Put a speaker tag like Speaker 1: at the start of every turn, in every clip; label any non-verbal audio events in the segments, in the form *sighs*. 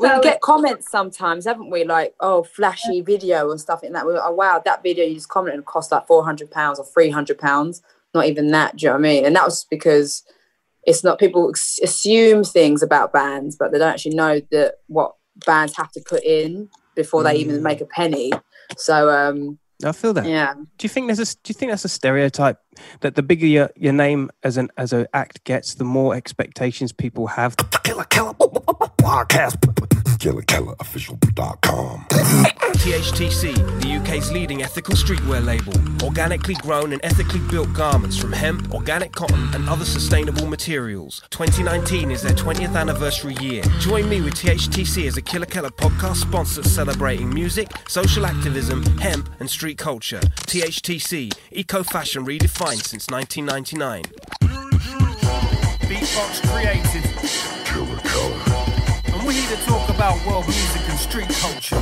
Speaker 1: we get comments sometimes, haven't we? Like, oh, flashy video and stuff like that. We're, oh, wow, that video you just commented cost like four hundred pounds or three hundred pounds. Not even that. Do you know what I mean? And that was because it's not people assume things about bands, but they don't actually know that what bands have to put in before they even mm. make a penny. So um
Speaker 2: I feel that.
Speaker 1: Yeah.
Speaker 2: Do you think there's a do you think that's a stereotype that the bigger your, your name as an as an act gets, the more expectations people have? Killa Kela podcast
Speaker 3: KillaKelaOfficial.com. THTC, the UK's leading ethical streetwear label. Organically grown and ethically built garments from hemp, organic cotton, and other sustainable materials. 2019 is their 20th anniversary year. Join me with THTC as a Killa Kela podcast sponsor celebrating music, social activism, hemp, and street culture. THTC, eco fashion redefined since 1999. Beatbox created. Killa Kela. And we're here to talk about world music and street culture.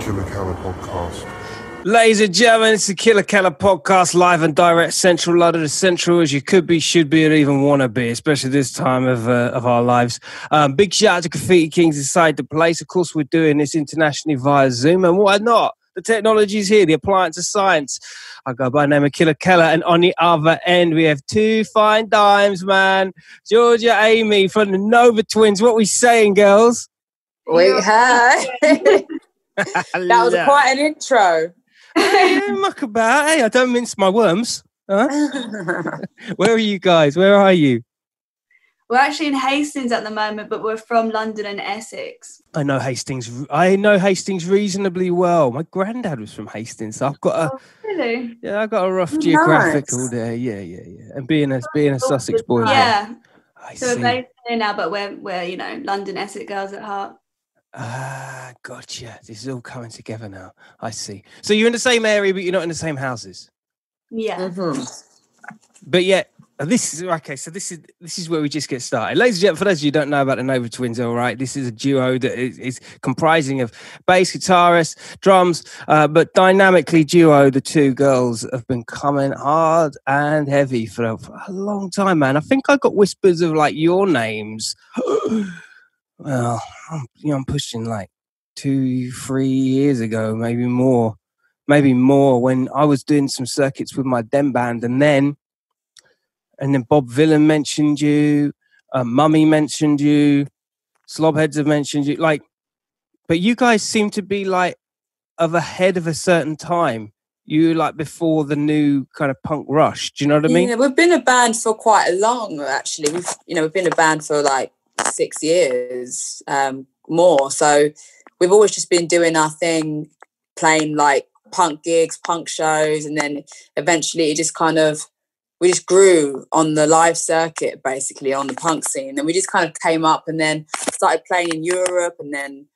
Speaker 3: Killa Kela podcast.
Speaker 2: Ladies and gentlemen, it's the Killa Kela podcast, live and direct, central London, as central as you could be, should be, or even want to be, especially this time of uh, of our lives. Um, big shout out to Graffiti Kings inside the place. Of course, we're doing this internationally via Zoom, and why not? The technology is here, the appliance of science. I go by the name of Killa Kela, and on the other end we have two fine dimes, man. Georgia Amy from the Nova Twins. What we saying, girls?
Speaker 1: We had. *laughs* that was quite an intro.
Speaker 2: hey, muck about. Hey, I don't mince my worms. Huh? *laughs* Where are you guys? Where are you?
Speaker 4: We're actually in Hastings at the moment, but we're from London and Essex.
Speaker 2: I know Hastings. I know Hastings reasonably well. My granddad was from Hastings, so I've got a.
Speaker 4: Oh, really?
Speaker 2: Yeah, I got a rough geographical nice. there. Yeah, yeah, yeah. And being a being a Sussex boy.
Speaker 4: Yeah. I so see. we're based here now, but we're we're you know London Essex girls at heart.
Speaker 2: Ah, gotcha. This is all coming together now. I see. So you're in the same area, but you're not in the same houses.
Speaker 4: Yeah. Mm-hmm.
Speaker 2: But yet, this is okay. So this is this is where we just get started, ladies and gentlemen. For those of you who don't know about the Nova Twins, all right, this is a duo that is, is comprising of bass guitarist, drums, uh, but dynamically duo. The two girls have been coming hard and heavy for a, for a long time, man. I think I got whispers of like your names. *gasps* well, I'm, you know, I'm pushing like two, three years ago, maybe more, maybe more, when I was doing some circuits with my dem band, and then and then Bob Vylan mentioned you, uh, Mummy mentioned you, Slobheads have mentioned you. Like, but you guys seem to be like of ahead of a certain time. You like before the new kind of punk rush. Do you know what I mean?
Speaker 1: Yeah, we've been a band for quite a long actually. We've you know we've been a band for like six years um, more. So we've always just been doing our thing, playing like punk gigs, punk shows, and then eventually it just kind of we just grew on the live circuit basically on the punk scene and we just kind of came up and then started playing in europe and then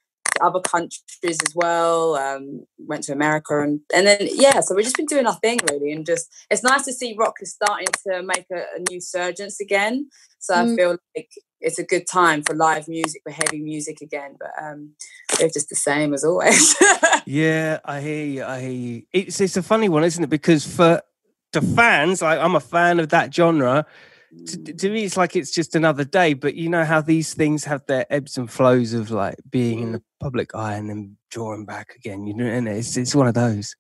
Speaker 1: other countries as well um, went to america and and then yeah so we've just been doing our thing really and just it's nice to see rock is starting to make a, a new surgence again. So mm. i feel like it's a good time for live music for heavy music again but um they're just the same as always. *laughs*
Speaker 2: Yeah i hear you i hear you. It's it's a funny one isn't it? Because for to fans, like I'm a fan of that genre. To, mm. to, me, it's like it's just another day. But you know how these things have their ebbs and flows of like being in the mm. public eye and then drawing back again. You know, and it's it's one of those.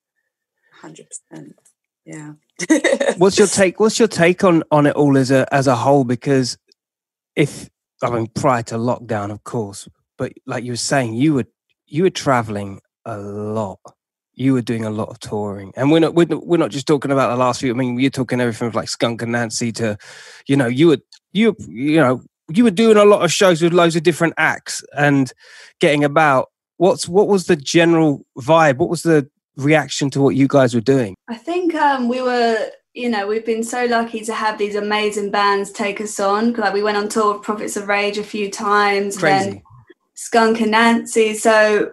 Speaker 1: Hundred percent. Yeah.
Speaker 2: what's your take? What's your take on on it all as a as a whole? Because if I mean prior to lockdown, of course, but like you were saying, you were you were traveling a lot you were doing a lot of touring, and we're not we're, we're not just talking about the last few. I mean, you're talking everything from like Skunk Anansie to, you know, you were you you know you were doing a lot of shows with loads of different acts and getting about. What's what was the general vibe? What was the reaction to what you guys were doing?
Speaker 4: I think um, we were you know, we've been so lucky to have these amazing bands take us on. Like we went on tour with Prophets of Rage a few times,
Speaker 2: Crazy. then
Speaker 4: Skunk Anansie. So,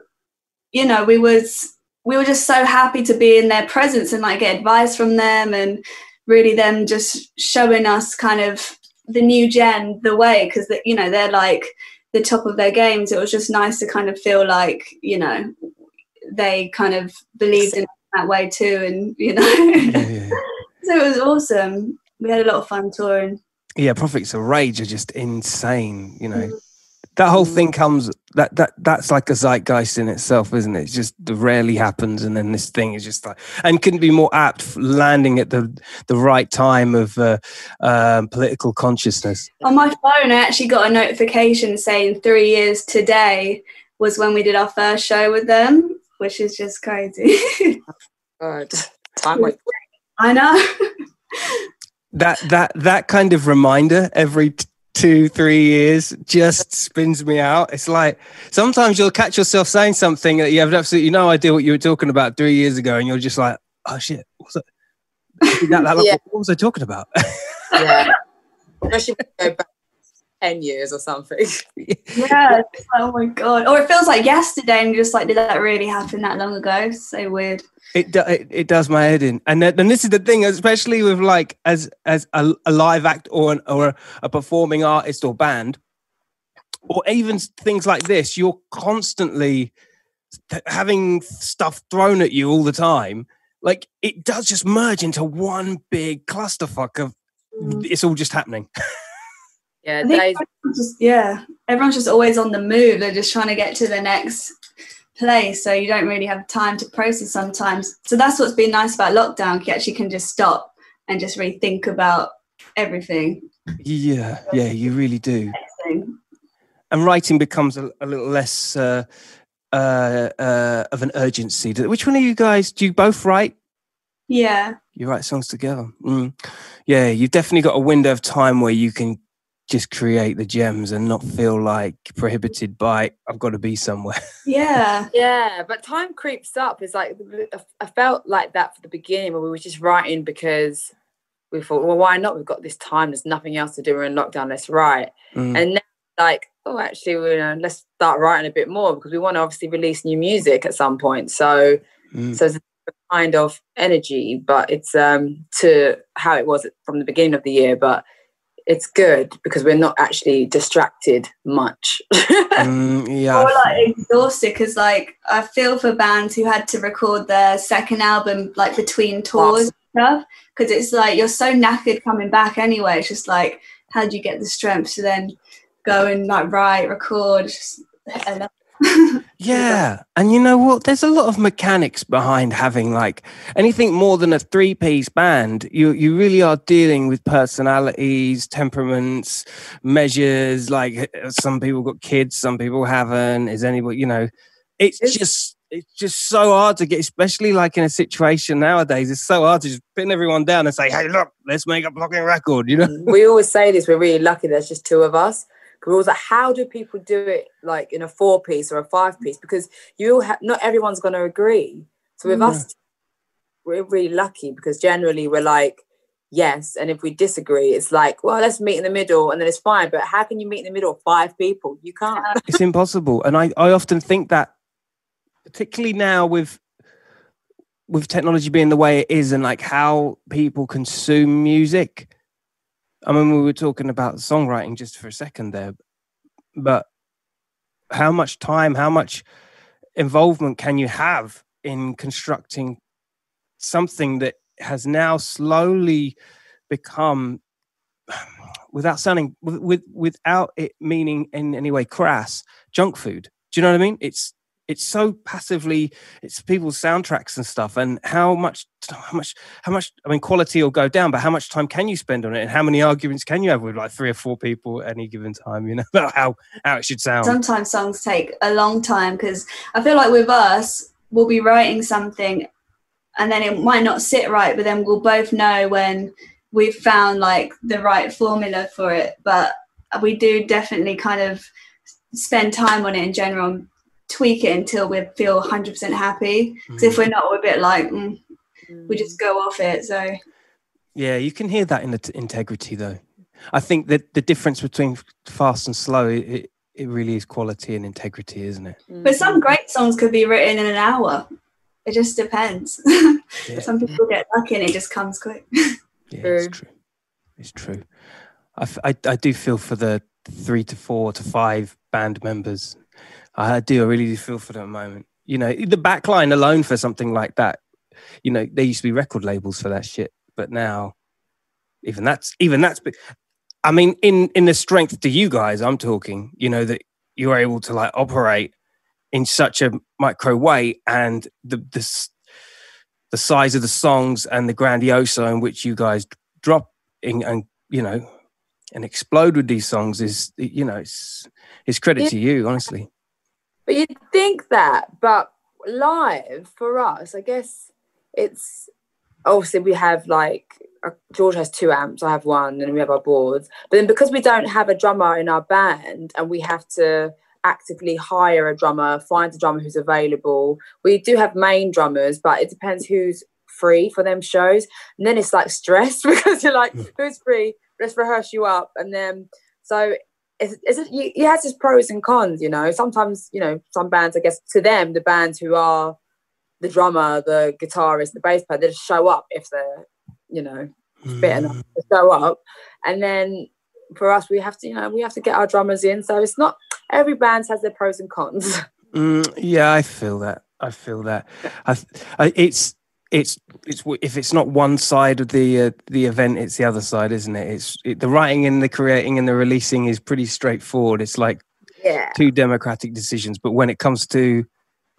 Speaker 4: you know, we was we were just so happy to be in their presence and like get advice from them and really them just showing us kind of the new gen the way because that you know they're like the top of their games. It was just nice to kind of feel like you know they kind of believed in that way too and you know. Yeah, yeah. *laughs* so it was awesome. We had a lot of fun touring.
Speaker 2: Yeah prophets of rage are just insane you know. Mm. that whole thing comes that that that's like a zeitgeist in itself isn't it? It's just it rarely happens and then this thing is just like and couldn't be more apt landing at the the right time of uh, um, political consciousness.
Speaker 4: On my phone i actually got a notification saying three years today was when we did our first show with them which is just crazy. *laughs*
Speaker 1: God, time went. *laughs*
Speaker 4: i know.
Speaker 2: That that that kind of reminder every t- two three years just spins me out. It's like sometimes you'll catch yourself saying something that you have absolutely no idea what you were talking about three years ago and you're just like oh shit what was, that, that, that,
Speaker 1: Yeah.
Speaker 2: what was i talking about? *laughs*
Speaker 1: Yeah. Especially when you go back 10 years or something.
Speaker 4: yeah. Oh my god. Or it feels like yesterday and you're just like did that really happen that long ago? So weird
Speaker 2: It, do, it it does my head in, and then, and this is the thing, especially with like as as a, a live act or an, or a performing artist or band, or even things like this. You're constantly having stuff thrown at you all the time. Like it does just merge into one big clusterfuck of mm. it's all just happening. *laughs*
Speaker 1: Yeah,
Speaker 4: I think
Speaker 1: days.
Speaker 4: everyone's just, yeah, everyone's just always on the move. They're just trying to get to the next place, so you don't really have time to process sometimes. So that's what's been nice about lockdown. You actually can just stop and just really think about everything.
Speaker 2: yeah, yeah, you really do. And writing becomes a, a little less uh, uh, uh, of an urgency. Which one of you guys do you both write?
Speaker 4: Yeah,
Speaker 2: You write songs together. Mm. Yeah, you've definitely got a window of time where you can just create the gems and not feel like prohibited by I've got to be somewhere. *laughs*
Speaker 4: yeah,
Speaker 1: Yeah, but time creeps up. It's like I felt like that for the beginning where we were just writing because we thought, well, why not? We've got this time. There's nothing else to do. We're in lockdown. Let's write.
Speaker 2: Mm.
Speaker 1: And now, like, oh, actually, you know, let's start writing a bit more because we want to obviously release new music at some point. So,
Speaker 2: Mm.
Speaker 1: so it's a kind of energy, but it's um to how it was from the beginning of the year. But it's good because we're not actually distracted much. *laughs*
Speaker 2: Mm, yeah.
Speaker 4: or like exhausted because like I feel for bands who had to record their second album like between tours and stuff because it's like you're so knackered coming back anyway. It's just like how do you get the strength to then go and like write, record? It's Just, I love- *laughs*
Speaker 2: Yeah. And you know what? There's a lot of mechanics behind having like anything more than a three piece band. You you really are dealing with personalities, temperaments, measures. Like uh, some people got kids, some people haven't. Is anybody, you know, it's
Speaker 1: It's-
Speaker 2: just it's just so hard to get, especially like in a situation nowadays. It's so hard to just pin everyone down and say, "Hey, look, let's make a blocking record." You know?
Speaker 1: we always say this. We're really lucky. There's just two of us. 'Cause We're always like, how do people do it like in a four piece or a five piece? Because you all have not everyone's going to agree. So with
Speaker 2: Mm.
Speaker 1: us, we're really lucky because generally we're like, yes, and if we disagree, it's like, well, let's meet in the middle, and then it's fine. But how can you meet in the middle of five people? You can't.
Speaker 2: it's impossible and I, I often think that particularly now with with technology being the way it is and like how people consume music i mean we were talking about songwriting just for a second there but how much time how much involvement can you have in constructing something that has now slowly become *sighs* without sounding with, with without it meaning in any way crass junk food? Do you know what i mean? It's it's so passively it's people's soundtracks and stuff and how much how much how much i mean quality will go down but how much time can you spend on it and how many arguments can you have with like three or four people at any given time you know *laughs* about how how it should sound
Speaker 4: Sometimes songs take a long time because I feel like with us, we'll be writing something and then it might not sit right, but then we'll both know when we've found like the right formula for it. But we do definitely kind of spend time on it in general tweak it until we feel 100% happy. Because if mm. we're not, we're a bit like, mm, we just mm. go off it. So
Speaker 2: Yeah, you can hear that in the t- integrity, though. I think that the difference between fast and slow, it, it really is quality and integrity, isn't it? Mm.
Speaker 4: But some great songs could be written in an hour. It just depends. *laughs*
Speaker 2: Yeah.
Speaker 4: some people get lucky and it just comes quick.
Speaker 2: Yeah, it's
Speaker 1: True.
Speaker 2: true. It's true. I, f- I, I do feel for the three to four to five band members. I do. I really do feel for them at the moment. You know, the backline alone for something like that. You know, there used to be record labels for that shit, but now, even that's even that's. I mean, in in the strength to you guys, I'm talking. You know that you're able to like operate in such a micro way and the the, the size of the songs and the grandioso in which you guys drop in and you know and explode with these songs is you know it's it's credit
Speaker 1: Yeah.
Speaker 2: to you honestly
Speaker 1: But you'd think that, but live for us, I guess it's obviously we have like uh, George has two amps, I have one, and we have our boards. But then because we don't have a drummer in our band and we have to actively hire a drummer, find a drummer who's available, we do have main drummers, but it depends who's free for them shows. And then it's like stress *laughs* because you're like, who's free? Let's rehearse you up. And then so it's, it's it has its pros and cons, you know. Sometimes, you know, some bands, I guess, to them, the bands who are the drummer, the guitarist, the bass player, they just show up if they're, you know, fit enough to show up. And then for us, we have to, you know, we have to get our drummers in. So it's not every band has their pros and cons.
Speaker 2: Mm, yeah, I feel that. I feel that. I, I, it's it's it's if it's not one side of the uh, the event, it's the other side, isn't it? It's it, the writing and the creating and the releasing is pretty straightforward. It's like
Speaker 1: yeah.
Speaker 2: two democratic decisions. But when it comes to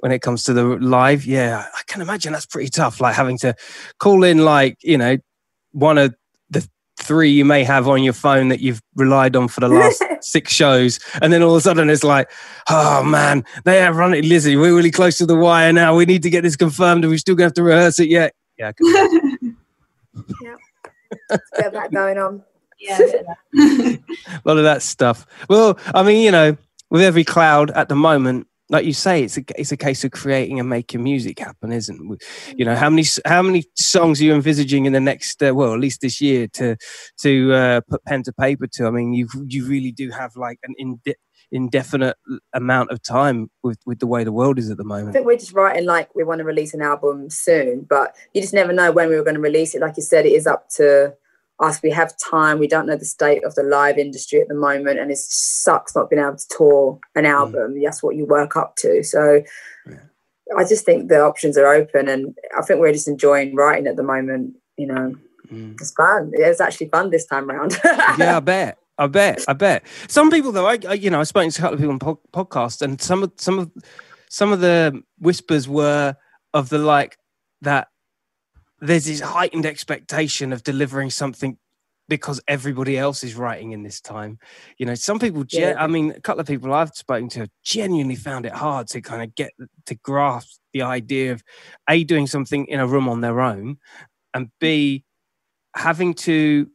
Speaker 2: when it comes to the live, yeah, I can imagine that's pretty tough. Like having to call in like you know one of three you may have on your phone that you've relied on for the last *laughs* six shows, and then all of a sudden it's like, oh man, they have run it, Lizzie. We're really close to the wire now. We need to get this confirmed, and we still gonna have to rehearse it yet. Yeah, I can- *laughs*
Speaker 1: Get that going on.
Speaker 4: yeah. a bit of that.
Speaker 2: a lot of that stuff. Well, I mean, you know, with every cloud at the moment, like you say, it's a it's a case of creating and making music happen, isn't it? You know, how many how many songs are you envisaging in the next uh, well, at least this year to to uh, put pen to paper to? I mean, you you really do have like an inde- indefinite amount of time with with the way the world is at the moment.
Speaker 1: I think we're just writing like we want to release an album soon, but you just never know when we were going to release it. Like you said, it is up to us. We have time. We don't know the state of the live industry at the moment, and it sucks not being able to tour an album. That's what you work up to. So
Speaker 2: Yeah.
Speaker 1: I just think the options are open, and I think we're just enjoying writing at the moment. You know,
Speaker 2: Mm.
Speaker 1: it's fun. It's actually fun this time round. *laughs*
Speaker 2: yeah, I *laughs* bet. I bet. I bet. Some people, though, I, I you know, I spoke to a couple of people on po- podcast, and some of some of some of the whispers were of the like that. There's this heightened expectation of delivering something because everybody else is writing in this time. You know, some people. Gen-
Speaker 1: Yeah.
Speaker 2: I mean, a couple of people I've spoken to genuinely found it hard to kind of get to grasp the idea of a doing something in a room on their own, and b having to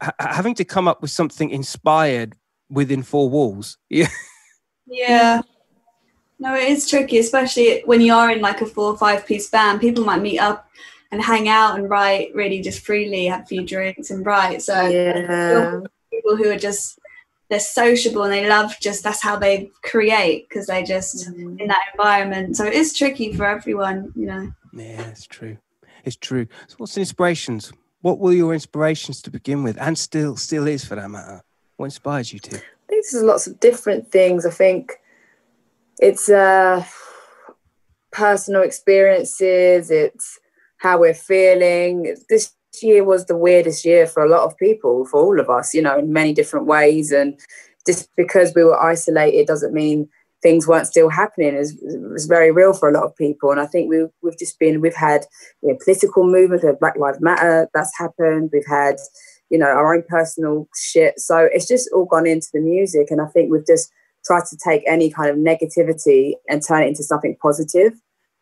Speaker 2: ha- having to come up with something inspired within four walls. *laughs* Yeah.
Speaker 4: Yeah. No, it is tricky, especially when you are in like a four or five piece band. People might meet up and hang out and write really just freely, have a few drinks and write. So
Speaker 1: yeah.
Speaker 4: people who are just they're sociable and they love just that's how they create because they just
Speaker 1: Mm.
Speaker 4: in that environment. So it is tricky for everyone, you know.
Speaker 2: Yeah, it's true. It's true. So what's the inspirations? What were your inspirations to begin with? And still still is for that matter. What inspires you to?
Speaker 1: I think there's lots of different things. I think it's uh, personal experiences. It's how we're feeling. This year was the weirdest year for a lot of people, for all of us. You know, in many different ways. And just because we were isolated doesn't mean things weren't still happening. It was, it was very real for a lot of people. And I think we, we've just been, we've had you know, political movement, the Black Lives Matter that's happened. We've had you know, our own personal shit. So it's just all gone into the music. And I think we've just tried to take any kind of negativity and turn it into something positive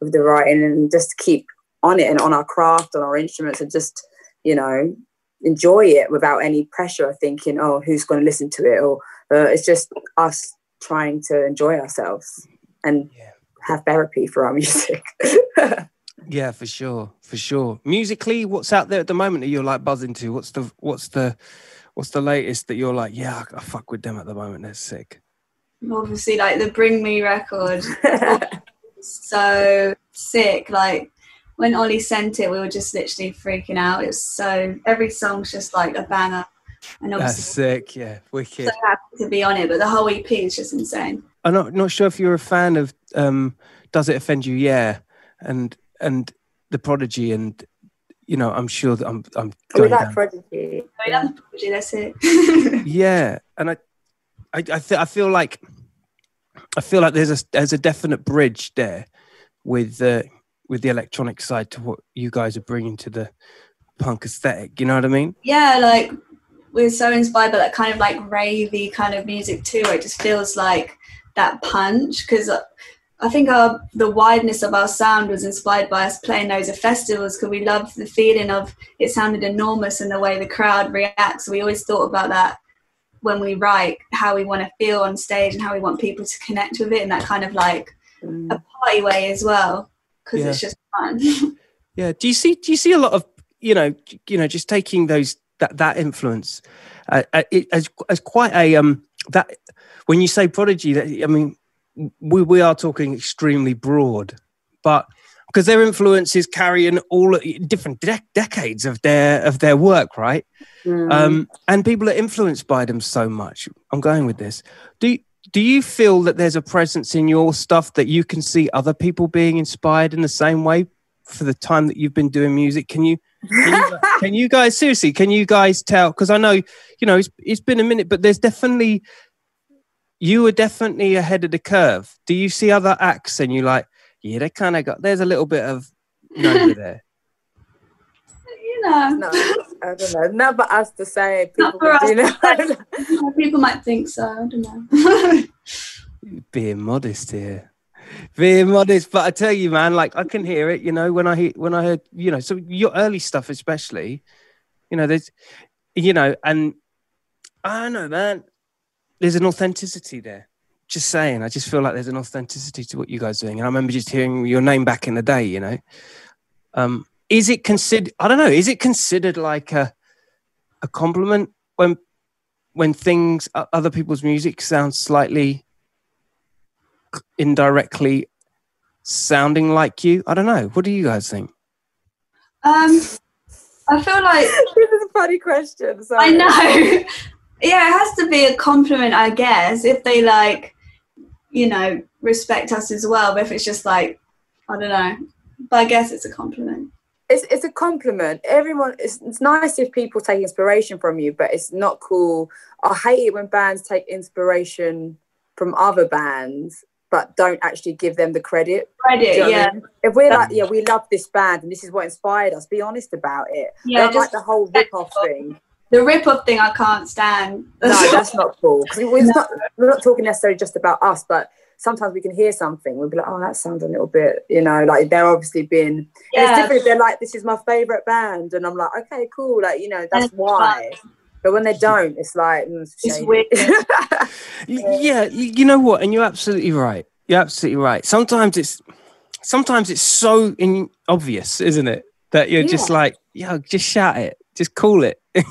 Speaker 1: with the writing and just keep on it and on our craft, on our instruments, and just, you know, enjoy it without any pressure of thinking, oh, who's going to listen to it? Or uh, it's just us trying to enjoy ourselves and
Speaker 2: Yeah.
Speaker 1: have therapy for our music. *laughs*
Speaker 2: Yeah, for sure. For sure. Musically, what's out there at the moment that you're like buzzing to? What's the what's the what's the latest that you're like, yeah, I, I fuck with them at the moment. They're sick.
Speaker 4: Obviously like the Bring Me record *laughs* so sick. Like when Ollie sent it, we were just literally freaking out. It was so every song's just like a banger. And
Speaker 2: That's
Speaker 4: obviously
Speaker 2: sick. Yeah, wicked.
Speaker 4: so happy to be on it, but the whole EP is just insane.
Speaker 2: I'm not not sure if you're a fan of um Does It Offend You? Yeah. And and the prodigy and you know, I'm sure that I'm I'm
Speaker 1: we
Speaker 2: going
Speaker 1: like
Speaker 2: down.
Speaker 1: Prodigy.
Speaker 4: I love Prodigy, that's it. *laughs*
Speaker 2: Yeah. And I I I, th- I feel like I feel like there's a there's a definite bridge there with the with the electronic side to what you guys are bringing to the punk aesthetic. You know what I mean?
Speaker 4: Yeah, like we're so inspired by that kind of like ravey kind of music too. Where it just feels like that punch because I think our the wideness of our sound was inspired by us playing those at festivals because we loved the feeling of it sounded enormous and the way the crowd reacts. We always thought about that when we write, how we want to feel on stage and how we want people to connect with it in that kind of like
Speaker 1: Mm.
Speaker 4: a party way as well because
Speaker 2: Yeah.
Speaker 4: it's just fun. *laughs*
Speaker 2: Yeah. Do you see? Do you see a lot of you know you know just taking those that that influence uh, uh, it, as as quite a um that when you say prodigy that I mean we we are talking extremely broad, but because their influence is carrying all different dec decades of their of their work, right?
Speaker 1: Mm.
Speaker 2: um, and people are influenced by them so much. I'm going with this. Do you, do you feel that there's a presence in your stuff that you can see other people being inspired in the same way for the time that you've been doing music? Can you can you, can you guys seriously? Can you guys tell? Because I know you know it's it's been a minute, but there's definitely you were definitely ahead of the curve. Do you see other acts and you like, yeah, they kind of got there's a little bit of *laughs* Nova there.
Speaker 4: you know,
Speaker 1: no, I don't know. Not for us to say.
Speaker 4: Not
Speaker 1: People,
Speaker 4: for us
Speaker 1: you know.
Speaker 4: people might think so. I don't know. *laughs*
Speaker 2: being modest here being modest but i tell you man like i can hear it you know when i hear when i heard you know so your early stuff especially you know there's you know and i don't know man there's an authenticity there just saying i just feel like there's an authenticity to what you guys are doing and i remember just hearing your name back in the day you know um is it considered i don't know is it considered like a a compliment when when things other people's music sounds slightly indirectly sounding like you i don't know what do you guys think
Speaker 4: Um, I feel like *laughs*
Speaker 1: this is a funny question. So
Speaker 4: I know. yeah, it has to be a compliment, I guess, if they like, you know, respect us as well. But if it's just like, I don't know. But I guess it's a compliment.
Speaker 1: It's it's a compliment. Everyone, it's, it's nice if people take inspiration from you, but it's not cool. I hate it when bands take inspiration from other bands, but don't actually give them the credit.
Speaker 4: Credit,
Speaker 1: you know what I
Speaker 4: yeah.
Speaker 1: mean? If we're like, yeah, we love this band and this is what inspired us, be honest about it.
Speaker 4: Yeah,
Speaker 1: Don't like the whole rip off thing.
Speaker 4: the rip off thing I can't stand.
Speaker 1: No, *laughs* that's not cool. we're not, we're not talking necessarily just about us, but sometimes we can hear something. We'll be like, oh, that sounds a little bit, you know, like they're obviously been. and It's
Speaker 4: yeah.
Speaker 1: different if they're like, this is my favorite band. And I'm like, okay, cool. Like, you know, that's
Speaker 4: it's
Speaker 1: why. But when they don't, it's like, mm, it's,
Speaker 4: It's weird. *laughs*
Speaker 2: Y- yeah you know what and you're absolutely right you're absolutely right sometimes it's sometimes it's so in obvious isn't it that you're just like yo just shout it just call it *laughs* you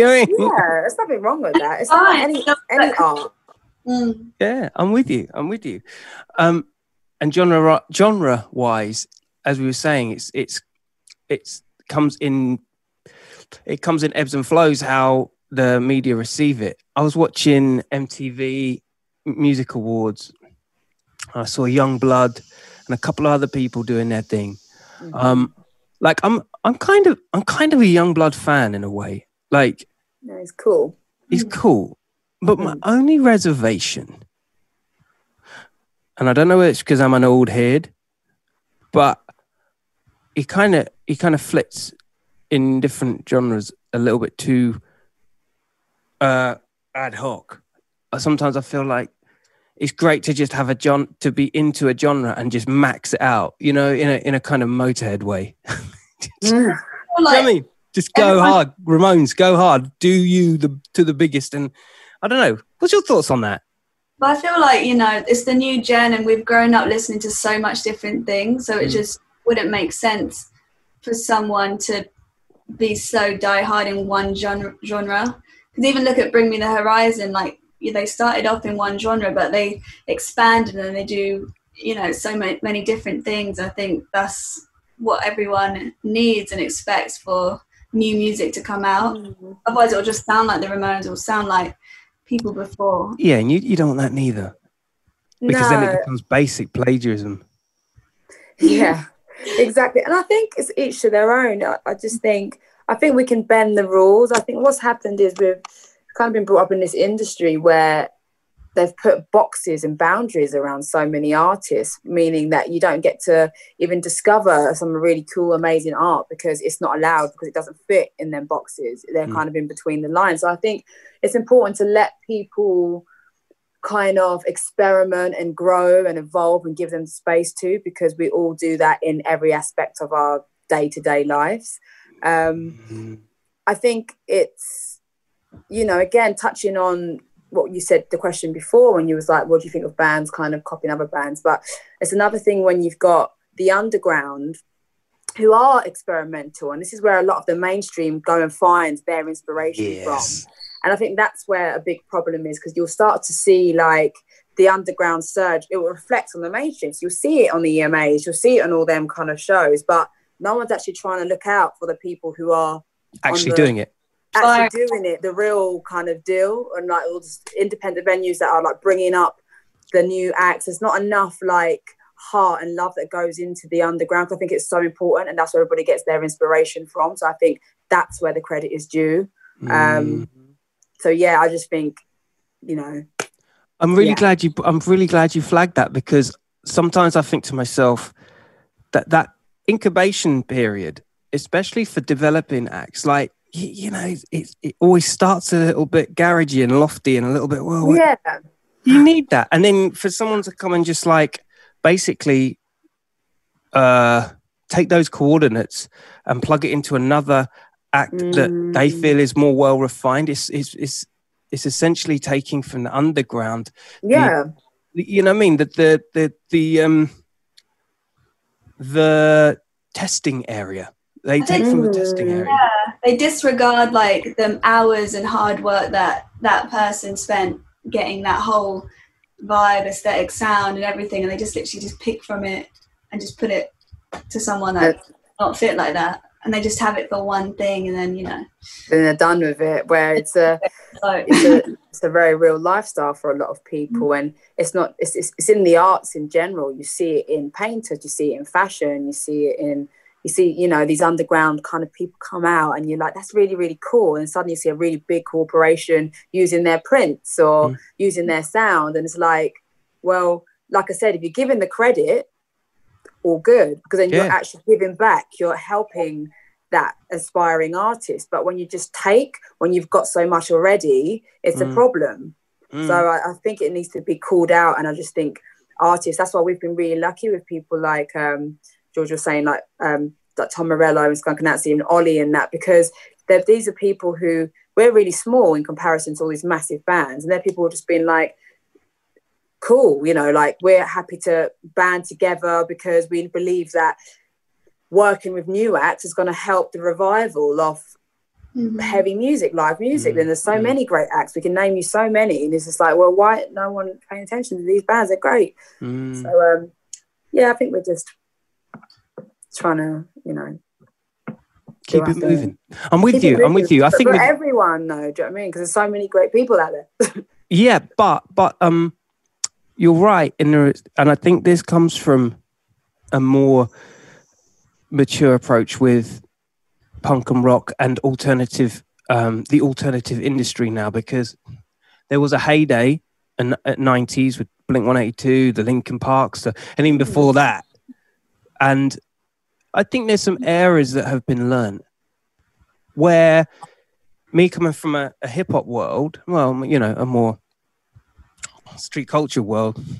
Speaker 2: know I mean?
Speaker 1: yeah, there's nothing wrong with that. It's like
Speaker 4: Fine.
Speaker 1: any, any art.
Speaker 4: Mm.
Speaker 2: Yeah, I'm with you. I'm with you. Um, and genre genre wise, as we were saying, it's it's it's comes in it comes in ebbs and flows how the media receive it. I was watching MTV Music Awards. I saw Yungblud and a couple of other people doing their thing. Um, like I'm I'm kind of I'm kind of a Yungblud fan in a way. Like
Speaker 1: No, it's cool.
Speaker 2: He's cool. But my only reservation, and I don't know if it's because I'm an old head, but he kind of he kind of flits in different genres a little bit too uh, ad hoc. Uh, Sometimes I feel like it's great to just have a John to be into a genre and just max it out, you know, in a in a kind of motorhead way. *laughs* Do you know
Speaker 1: Mm.
Speaker 2: what I mean? Just go hard, Ramones. Go hard. Do you the to the biggest? And I don't know. What's your thoughts on that?
Speaker 4: But I feel like, you know, it's the new gen and we've grown up listening to so much different things. So it
Speaker 2: Mm.
Speaker 4: just wouldn't make sense for someone to be so die hard in one genre. genre. Because even look at Bring Me the Horizon, like they started off in one genre, but they expanded and they do, you know, so many, many different things. I think that's what everyone needs and expects for new music to come out. Otherwise, it'll just sound like the Ramones, it'll sound like people before.
Speaker 2: Yeah, and you, you don't want that neither. Because then it becomes basic plagiarism.
Speaker 1: yeah exactly. And i think it's each to their own. I, I just think i think we can bend the rules. I think what's happened is we've kind of been brought up in this industry where they've put boxes and boundaries around so many artists, meaning that you don't get to even discover some really cool, amazing art because it's not allowed because it doesn't fit in them boxes. They're mm. kind of in between the lines. So I think it's important to let people kind of experiment and grow and evolve and give them space to because we all do that in every aspect of our day-to-day lives. Um, mm-hmm. I think it's, you know, again, touching on what you said the question before when you was like what do you think of bands kind of copying other bands? But it's another thing when you've got the underground who are experimental and this is where a lot of the mainstream go and find their inspiration yes. from and i think that's where a big problem is because you'll start to see like the underground surge. It will reflect on the mainstream. So you'll see it on the emas you'll see it on all them kind of shows but no one's actually trying to look out for the people who are
Speaker 2: actually the, doing it
Speaker 1: actually doing it, the real kind of deal, and like all these independent venues that are like bringing up the new acts. There's not enough like heart and love that goes into the underground. I think it's so important, and that's where everybody gets their inspiration from. So I think that's where the credit is due. Um, mm. Um, so yeah, I just think, you know,
Speaker 2: I'm really yeah. glad you. I'm really glad you flagged that because sometimes I think to myself that that incubation period, especially for developing acts, like you, you know, it, it always starts a little bit garagey and lofty and a little bit, well,
Speaker 1: yeah.
Speaker 2: You need that. And then for someone to come and just like basically uh, take those coordinates and plug it into another act mm. that they mm. feel is more well refined, it's, it's, it's, it's essentially taking from the underground.
Speaker 1: Yeah.
Speaker 2: The, you know what I mean? The, the, the, the, um, the testing area they take from the testing area.
Speaker 4: Yeah, they disregard like the hours and hard work that that person spent getting that whole vibe, aesthetic, sound, and everything, and they just literally just pick from it and just put it to someone that's not fit like that, and they just have it for one thing, and then you know,
Speaker 1: then they're done with it. Where it's a, *laughs* it's a, it's a very real lifestyle for a lot of people, and it's not, it's, it's, it's in the arts in general. You see it in painters, you see it in fashion, you see it in you see, you know, these underground kind of people come out and you're like, that's really, really cool. And suddenly you see a really big corporation using their prints or mm. using their sound. And it's like, well, like I said, if you're giving the credit, all good, because then yeah. you're actually giving back, you're helping that aspiring artist. But when you just take, when you've got so much already, it's mm. a problem. Mm. So I, I, think it needs to be called out. And I just think artists, that's why we've been really lucky with people like, um, George was saying, like um, like Tom Morello and Skunk Anansie and Ollie and that, because these are people who we're really small in comparison to all these massive bands, and they're people who just been like, cool, you know, like we're happy to band together because we believe that working with new acts is going to help the revival of mm-hmm. heavy music, live music. Mm-hmm. And there's so mm-hmm. many great acts. We can name you so many. And it's just like, well, why no one paying attention to these bands? They're great. Mm. So um, yeah, I think we're just trying to, you know,
Speaker 2: keep it moving. I'm with you. I'm with you. I think
Speaker 1: for with... everyone, though, do you know what I mean? Because there's so many great people out there. *laughs*
Speaker 2: yeah, but but um, you're right, and there is, and I think this comes from a more mature approach with punk and rock and alternative, um, the alternative industry now, because there was a heyday in at 90s with Blink 182, the Linkin Parks, and even before mm. that. And I think there's some areas that have been learned where me coming from a, a hip hop world, well, you know, a more street culture world, mm.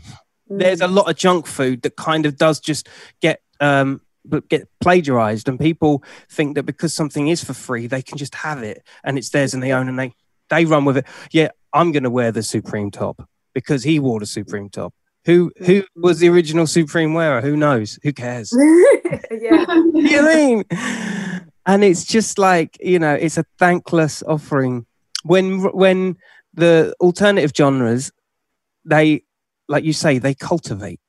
Speaker 2: there's a lot of junk food that kind of does just get um but get plagiarized. And people think that because something is for free they can just have it and it's theirs and they own and they they run with it. Yeah i'm going to wear the supreme top because he wore the supreme top who who was the original Supreme wearer? Who knows? Who cares? *laughs*
Speaker 1: yeah. *laughs*
Speaker 2: you mean? And it's just like, you know, it's a thankless offering. When when the alternative genres, they like you say, they cultivate.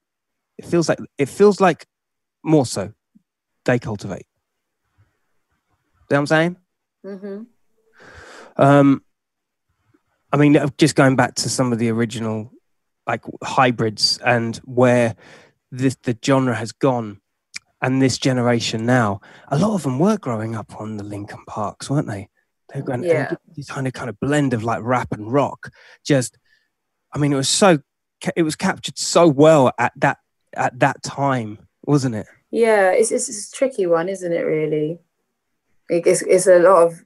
Speaker 2: It feels like it feels like more so they cultivate. You know what I'm saying? Mm-hmm. Um, I mean, just going back to some of the original like hybrids and where this the genre has gone and this generation now a lot of them were growing up on the Linkin Parks weren't they they're going
Speaker 1: yeah.
Speaker 2: this kind of kind of blend of like rap and rock just I mean, it was so it was captured so well at that at that time, wasn't it?
Speaker 1: Yeah, it's it's, it's a tricky one, isn't it? Really, it's it's a lot of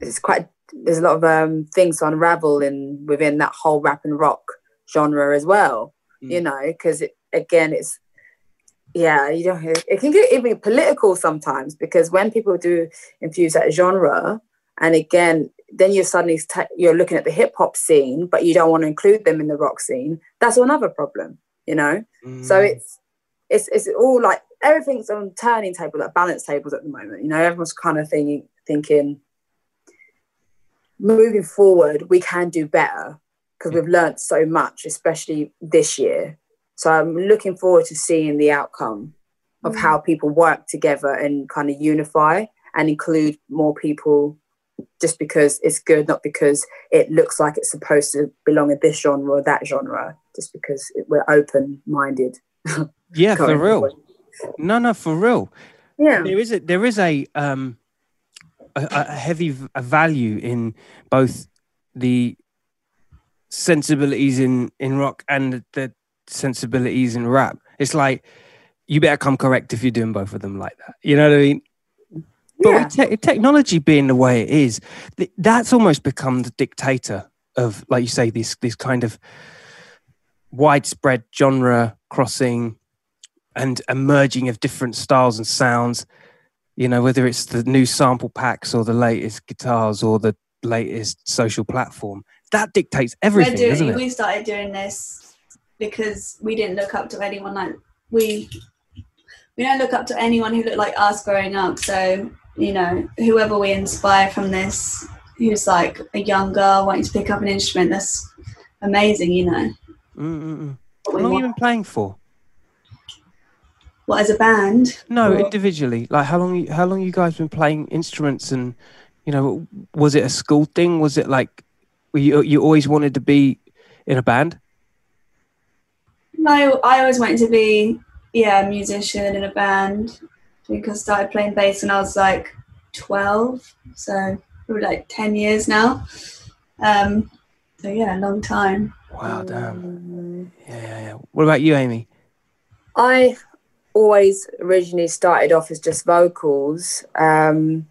Speaker 1: it's quite there's a lot of um, things to unravel in within that whole rap and rock genre as well. Mm. You know, because it, again, it's yeah, you know, it can get even political sometimes because when people do infuse that genre, and again, then you're suddenly t- you're looking at the hip hop scene, but you don't want to include them in the rock scene. That's another problem, you know. Mm. So it's it's it's all like everything's on turning table, like balance tables at the moment. You know, everyone's kind of thinking thinking moving forward, we can do better because we've learned so much, especially this year. So I'm looking forward to seeing the outcome of mm. how people work together and kind of unify and include more people just because it's good, not because it looks like it's supposed to belong in this genre or that genre, just because we're open minded. *laughs*
Speaker 2: yeah, for real. Forward. No, no, for real.
Speaker 1: Yeah,
Speaker 2: there is a there is a um a, a heavy a value in both the sensibilities in in rock and the sensibilities in rap. It's like you better come correct if you're doing both of them like that. You know what I mean? But yeah. te- technology being the way it is, th- that's almost become the dictator of, like you say, this this kind of widespread genre crossing and emerging of different styles and sounds. You know, whether it's the new sample packs or the latest guitars or the latest social platform, that dictates everything, doing, doesn't it?
Speaker 4: We started doing this because we didn't look up to anyone like we we don't look up to anyone who looked like us growing up. So you know, whoever we inspire from this, who's like a young girl wanting to pick up an instrument, that's amazing, you know.
Speaker 2: Mm-mm. How long have you been playing for?
Speaker 4: What as a band?
Speaker 2: No, or? individually. Like how long? How long you guys been playing instruments? And you know, was it a school thing? Was it like you you always wanted to be in a band?
Speaker 4: No, I always wanted to be yeah a musician in a band. I think I started playing bass when I was like 12, so probably like 10 years now. Um, so yeah, a long time.
Speaker 2: Wow, damn. Yeah, yeah, yeah. What about you, Amy?
Speaker 1: I always originally started off as just vocals. Um,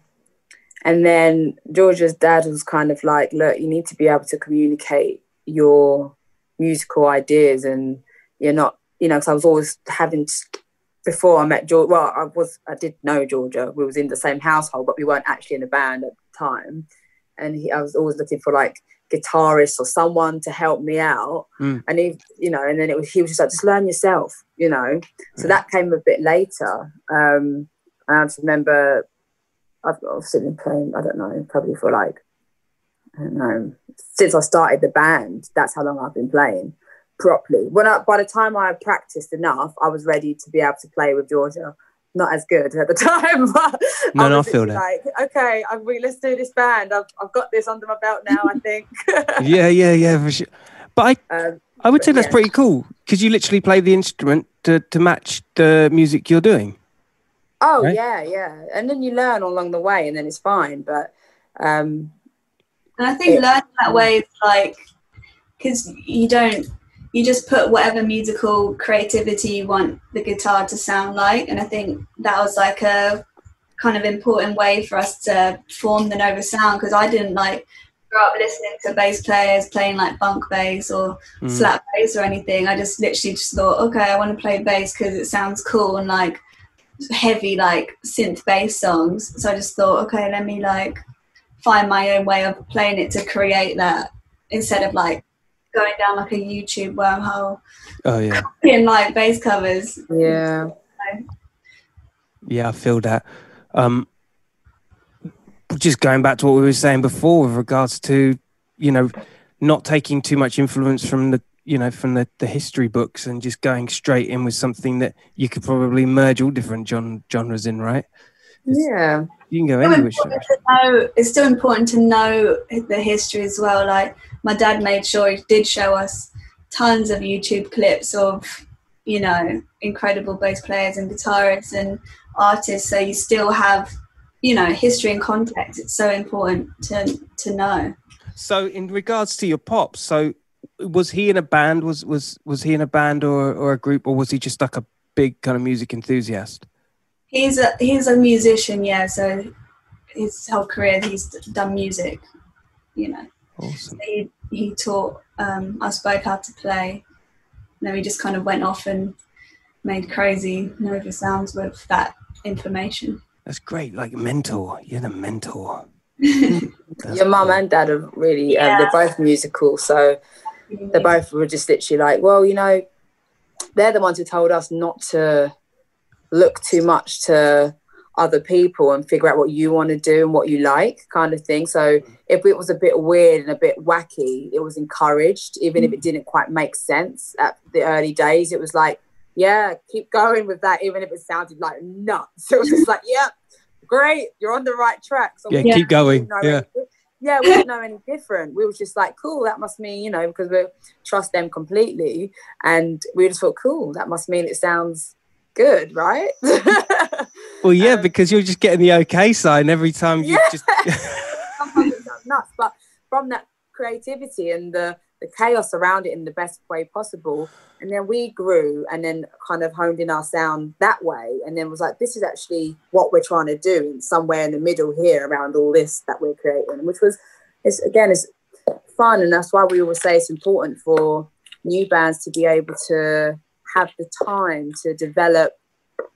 Speaker 1: and then Georgia's dad was kind of like, look, you need to be able to communicate your musical ideas and you're not, you know, because I was always having before I met Georgia, well, I was I did know Georgia. We was in the same household, but we weren't actually in a band at the time. And he, I was always looking for like guitarists or someone to help me out. Mm. And he, you know, and then it was he was just like, just learn yourself, you know. So that came a bit later. Um, and I just remember I've obviously been playing, I don't know, probably for like I don't know, since I started the band, that's how long I've been playing properly. When I, by the time I practiced enough, I was ready to be able to play with Georgia. Not as good at the *laughs* time, but
Speaker 2: no,
Speaker 1: I
Speaker 2: no, I feel that.
Speaker 1: Like, okay, I'm, let's do this band. I've, I've got this under my belt now. I think. *laughs*
Speaker 2: yeah, yeah, yeah, for sure. But I, um, I would say that's yeah. pretty cool because you literally play the instrument to, to match the music you're doing.
Speaker 1: Oh right? yeah, yeah, and then you learn along the way, and then it's fine. But um,
Speaker 4: and I think it, learning that way is like because you don't you just put whatever musical creativity you want the guitar to sound like. And I think that was like a kind of important way for us to form the Nova sound because I didn't like grow up listening to bass players playing like funk bass or mm. slap bass or anything. I just literally just thought, okay, I want to play bass because it sounds cool and like heavy like synth bass songs. So I just thought, okay, let me like find my own way of playing it to create that instead of like going down like a YouTube wormhole.
Speaker 2: Oh yeah. *laughs*
Speaker 4: In like bass covers.
Speaker 1: Yeah.
Speaker 2: Yeah, I feel that. Um, just going back to what we were saying before with regards to, you know, not taking too much influence from the, you know, from the, the history books and just going straight in with something that you could probably merge all different genre, genres in, right?
Speaker 1: It's, yeah.
Speaker 2: You can go anywhere.
Speaker 4: It's still important to know the history as well. Like my dad made sure he did show us tons of YouTube clips of, you know, incredible bass players and guitarists and artists. So you still have, you know, history and context. It's so important to to know.
Speaker 2: So in regards to your pop so was he in a band? Was was was he in a band or or a group, or was he just like a big kind of music enthusiast?
Speaker 4: He's a he's a musician, yeah. So his whole career he's done music, you know.
Speaker 2: Awesome.
Speaker 4: He he taught um, us both how to play. And then we just kind of went off and made crazy Nova sounds with that information.
Speaker 2: That's great. Like mentor. You're the mentor. That's *laughs*
Speaker 1: Your mum and dad are really, um, they're both musical. So they both were just literally like, well, you know, they're the ones who told us not to look too much to other people and figure out what you want to do and what you like, kind of thing. So if it was a bit weird and a bit wacky, it was encouraged, even if it mm. didn't quite make sense at the early days. It was like, yeah, keep going with that, even if it sounded like nuts. *laughs* It was just like, yeah, great, you're on the right track. So
Speaker 2: Yeah, keep going. Yeah.
Speaker 1: Yeah, we didn't know any different. We were just like, cool, that must mean, you know, because we trust them completely. And we just thought, cool, that must mean it sounds good, right? *laughs*
Speaker 2: Well, yeah,
Speaker 1: Um,
Speaker 2: because you're just getting the okay sign every time you
Speaker 1: Yeah.
Speaker 2: just.
Speaker 1: Sometimes it sounds nuts, but from that creativity and the, the chaos around it in the best way possible. And then we grew and then kind of honed in our sound that way. And then was like, this is actually what we're trying to do and somewhere in the middle here around all this that we're creating, which was, is again, is fun. And that's why we always say it's important for new bands to be able to have the time to develop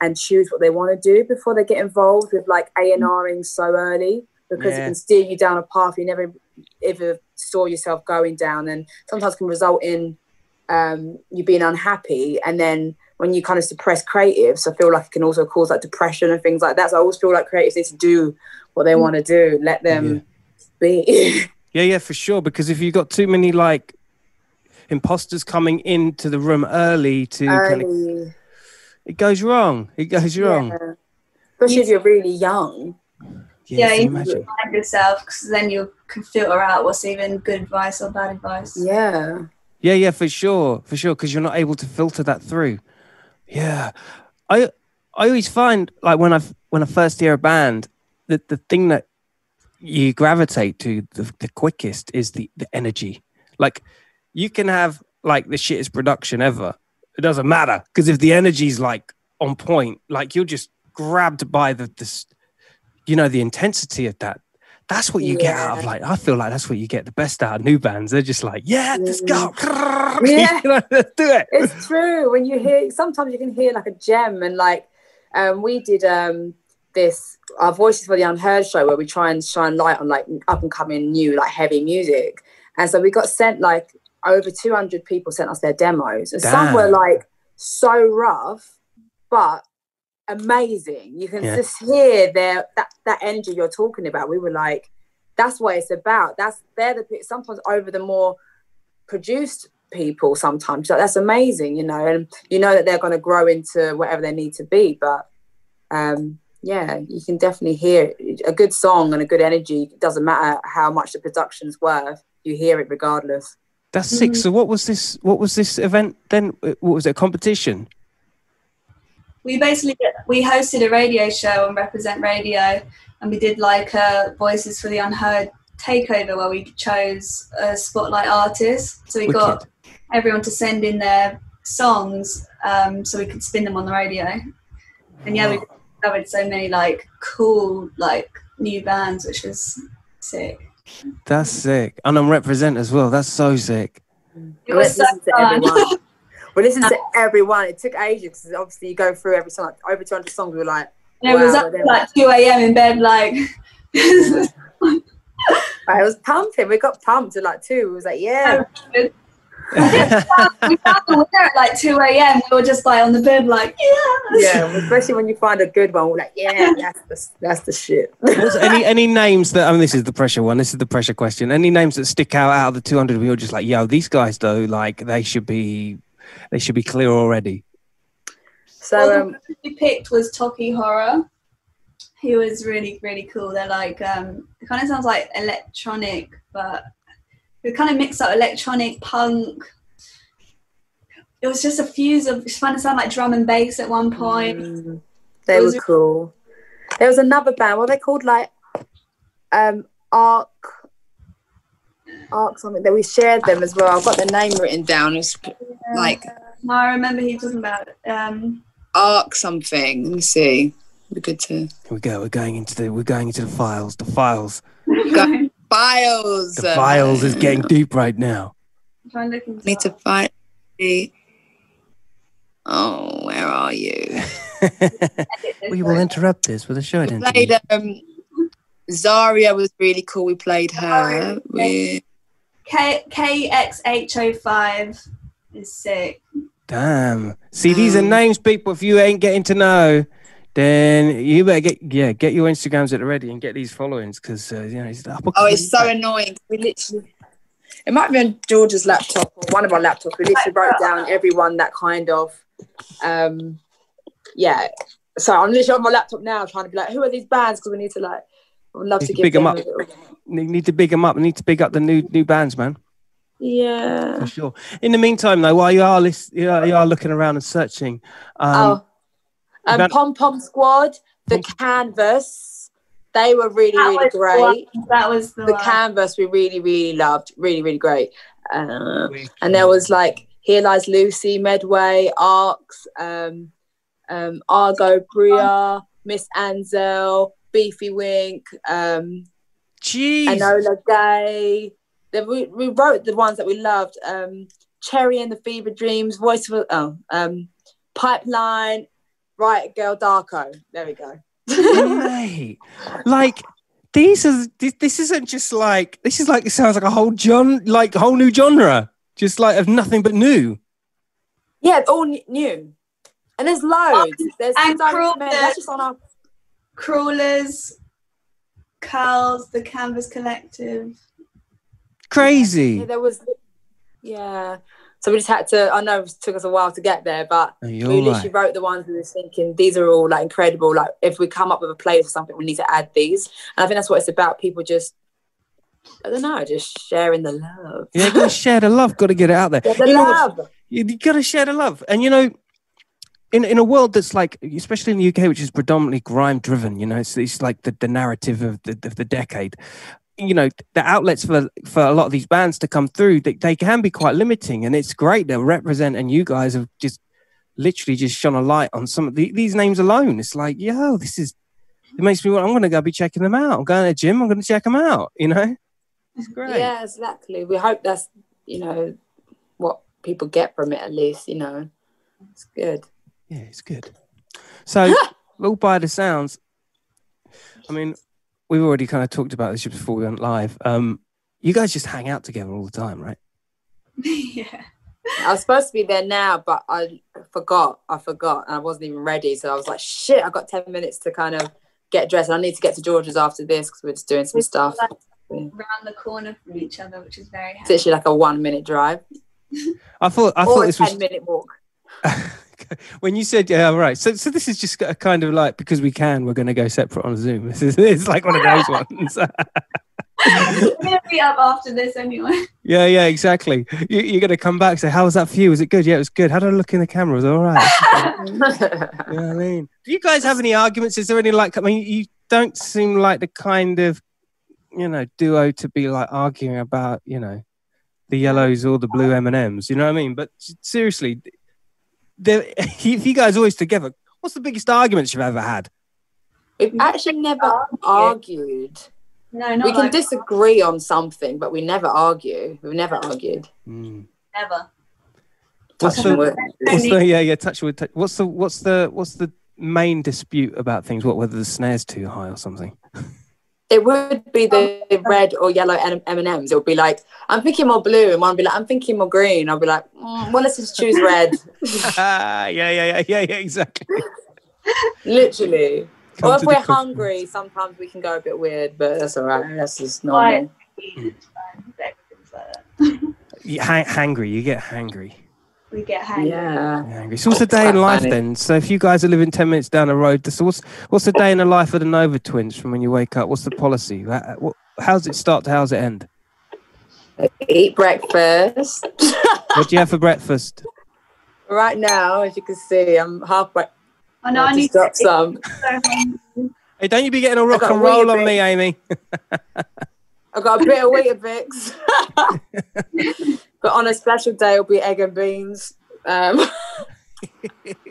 Speaker 1: and choose what they want to do before they get involved with like A&Ring so early because
Speaker 2: Yeah.
Speaker 1: it can steer you down a path you never ever saw yourself going down and sometimes can result in um, you being unhappy and then when you kind of suppress creatives I feel like it can also cause like depression and things like that so I always feel like creatives need to do what they want to do let them be *laughs*
Speaker 2: Yeah, yeah, for sure. Because if you've got too many like imposters coming into the room early to kind of, it goes wrong. It goes wrong.
Speaker 1: Yeah. especially if you're really young
Speaker 2: Yeah,
Speaker 4: Yeah,
Speaker 2: you
Speaker 4: you
Speaker 2: imagine.
Speaker 4: find yourself because then you can filter out what's even good advice or bad advice.
Speaker 1: yeah
Speaker 2: Yeah, yeah, for sure, for sure, because you're not able to filter that through. Yeah, I I always find like when I when I first hear a band, that the thing that you gravitate to the, the quickest is the the energy. Like you can have like the shittest production ever, it doesn't matter because if the energy's like on point, like you're just grabbed by the this, you know, the intensity of that. That's what you get out of like. I feel like that's what you get the best out of new bands. They're just like, yeah, let's go, *laughs*
Speaker 1: Yeah.
Speaker 2: You know, *laughs* let's do it.
Speaker 1: it's true when you hear sometimes you can hear like a gem and like um we did um this our voices for the unheard show where we try and shine light on like up and coming new like heavy music and so we got sent like over 200 people sent us their demos and some were like so rough but amazing you can
Speaker 2: Yeah.
Speaker 1: just hear their that that energy you're talking about we were like that's what it's about that's they're the pe- sometimes over the more produced people sometimes like, that's amazing you know and you know that they're going to grow into whatever they need to be but um yeah you can definitely hear it. a good song and a good energy it doesn't matter how much the production's worth you hear it regardless
Speaker 2: That's sick. So what was this? What was this event then? What was it? A competition?
Speaker 4: We basically we hosted a radio show on Represent Radio, and we did like a Voices for the Unheard takeover where we chose a spotlight artist. So we got everyone to send in their songs, um, so we could spin them on the radio. And yeah, we discovered so many like cool like new bands, which was sick.
Speaker 2: That's sick. And I'm represent as well. That's so sick.
Speaker 4: It was so fun. *laughs*
Speaker 1: everyone we listened to uh, everyone it took ages because obviously you go through every song like over 200 songs we were like
Speaker 4: And it was up
Speaker 1: then-
Speaker 4: like 2 a.m. in bed, like. *laughs*
Speaker 1: I was pumping we got pumped at like two it was like yeah *laughs*
Speaker 4: we found the winner at like 2 a.m. We were just like on the bed, like, yes.
Speaker 1: yeah especially when you find a good one we're like yeah that's the that's the shit
Speaker 2: Was any any names that I mean this is the pressure one. This is the pressure question. Any names that stick out out of the 200 we were just like, yo, these guys though, like they should be they should be clear already.
Speaker 1: so
Speaker 4: Well,
Speaker 1: um
Speaker 4: the one we picked was Toki Horror. He was really, really cool. They're like, um, it kind of sounds like electronic, but it kind of mixed up electronic punk. It was just a fuse of, it kind of sound like drum and bass at one point.
Speaker 1: Mm, they were
Speaker 4: was-
Speaker 1: cool. There was another band. What are they called? Like um Arc. Arc something that we shared them as well. I've got the name written down. It's like
Speaker 4: No, I remember he talking about um
Speaker 1: Arc something. Let me see. We're good to
Speaker 2: Here we go. We're going into the we're going into the files. The files. *laughs*
Speaker 1: files.
Speaker 2: The files is getting deep right now.
Speaker 4: try and look into
Speaker 1: Need to find. Oh, where are you? *laughs*
Speaker 2: we will interrupt this with a show
Speaker 1: We played um, Zaria was really cool. We played her. We,
Speaker 4: K KX805 is sick.
Speaker 2: Damn. See, these are
Speaker 1: Um,
Speaker 2: names, people. If you ain't getting to know, then you better get yeah, get your Instagrams at the ready and get these followings because uh, you know it's the upper
Speaker 1: oh, it's so annoying. We literally. It might be on George's laptop or one of our laptops. We literally wrote down everyone that kind of, um, yeah. So I'm literally on my laptop now trying to be like, who are these bands? Because we need to like, I would love
Speaker 2: Need
Speaker 1: to
Speaker 2: to
Speaker 1: give
Speaker 2: big 'em
Speaker 1: them
Speaker 2: up.
Speaker 1: A
Speaker 2: need, need to big them up. Need to big up the new new bands, man.
Speaker 1: Yeah.
Speaker 2: For sure. In the meantime, though, while you are list, you are, you are looking around and searching, um,
Speaker 1: oh, um, Pom Pom Squad, the Canvas, they were really
Speaker 4: That
Speaker 1: really
Speaker 4: was the
Speaker 1: great.
Speaker 4: one- That was the,
Speaker 1: The. Canvas we really really loved, really really great. Uh, and there was like Here Lies Lucy, Medway, Arcs, um, um, Argo Bria, Miss Ansel, Beefy Wink, um,
Speaker 2: jeez,
Speaker 1: Enola Gay. Then we, we wrote the ones that we loved. Um, Cherry and the Fever Dreams, Voice of oh, um, Pipeline, Right Girl Darko. There we go.
Speaker 2: mate. Like these are this, this isn't just like this is like it sounds like a whole John like whole new genre, just like of nothing but new.
Speaker 1: Yeah, all n- new. And there's loads. There's
Speaker 4: and
Speaker 1: so
Speaker 4: Cruel
Speaker 1: many. That's just on our
Speaker 4: Crawlers, Curls, the Canvas Collective.
Speaker 2: Crazy.
Speaker 1: Yeah, there was, yeah. So we just had to. I know it took us a while to get there, but
Speaker 2: Oh,
Speaker 1: we literally
Speaker 2: right.
Speaker 1: wrote the ones we were thinking these are all like incredible. Like if we come up with a place or something, we need to add these. And I think that's what it's about. People just, I don't know, just sharing the love.
Speaker 2: Yeah, you gotta share the love. Got to get it out there.
Speaker 1: Yeah, the
Speaker 2: You know what?
Speaker 1: love.
Speaker 2: you, you got to share the love. And you know, in in a world that's like, especially in the UK, which is predominantly grime driven, you know, it's, it's like the, the narrative of the, of the decade. You know, the outlets for for a lot of these bands to come through, they, they can be quite limiting, and it's great to represent. And you guys have just literally just shone a light on some of the, these names alone. It's like, yo, this is. It makes me want. I'm going to go be checking them out. I'm going to the gym. I'm going to check them out. You know, it's great.
Speaker 1: Yeah, exactly. We hope that's you know what people get from it at least. You know, it's good.
Speaker 2: Yeah, it's good. So, *laughs* all by the sounds, I mean, we've already kind of talked about this before we went live. Um, you guys just hang out together all the time, right? *laughs*
Speaker 4: yeah.
Speaker 1: I was supposed to be there now, but I forgot. I forgot, and I wasn't even ready. So I was like, "Shit!" I've got ten minutes to kind of get dressed, and I need to get to George's after this because we're just doing some stuff.
Speaker 4: around the corner from each other, which is very
Speaker 1: It's
Speaker 4: handy.
Speaker 1: literally like a one-minute drive
Speaker 2: I thought I
Speaker 1: or
Speaker 2: thought
Speaker 1: a
Speaker 2: this was
Speaker 1: ten-minute walk. *laughs* *laughs*
Speaker 2: when you said yeah, right. So so this is just a kind of like because we can, we're going to go separate on Zoom. *laughs* This is it's like one of those *laughs* ones.
Speaker 4: We're gonna be up after this anyway.
Speaker 2: yeah, yeah, exactly. You, you're going to come back and say, "How was that for you? Was it good? Yeah, it was good. How did I look in the camera? Was all right?" You know what I mean? Do you guys have any arguments? Is there any like? I mean, you don't seem like the kind of, you know, duo to be like arguing about, you know, the yellows or the blue M and M's. You know what I mean? But seriously, if you guys always together, what's the biggest arguments you've ever had?
Speaker 1: We've actually never argued.
Speaker 4: No, not
Speaker 1: We can
Speaker 4: like
Speaker 1: disagree on something, but we never argue. We've never argued.
Speaker 2: Mm.
Speaker 4: never.
Speaker 2: What's the, what's the yeah yeah touch wood? touch- What's the what's the what's the main dispute about things? What whether the snare's too high or something? *laughs*
Speaker 1: It would be the red or yellow M and M's. It would be like I'm thinking more blue, and one would be like I'm thinking more green. I'll be like, mm, well, let's just choose red. *laughs*
Speaker 2: ah, yeah yeah yeah yeah yeah exactly.
Speaker 1: Literally.
Speaker 2: Come
Speaker 1: or if we're
Speaker 2: conclusion.
Speaker 1: hungry, sometimes we can go a bit weird, but that's all right. That's just
Speaker 4: Why?
Speaker 1: normal.
Speaker 4: It's like that. *laughs*
Speaker 2: You hangry, you get hangry.
Speaker 4: We get hangry.
Speaker 1: Yeah.
Speaker 2: Hangry. So what's the day in life
Speaker 1: funny.
Speaker 2: then? So if you guys are living ten minutes down the road, so what's what's the day in the life of the Nova twins from when you wake up? What's the policy? How, what, how's it start to how's it end?
Speaker 1: Eat breakfast. *laughs*
Speaker 2: What do you have for breakfast?
Speaker 1: right now, as you can see, I'm halfway.
Speaker 4: I know I
Speaker 1: just
Speaker 4: need to.
Speaker 1: Oh, some.
Speaker 2: Hey, don't you be getting a rock and roll on me, Amy? *laughs*
Speaker 1: I've got a bit of Weetabix. *laughs* but on a special day, it'll be egg and beans. Um, *laughs*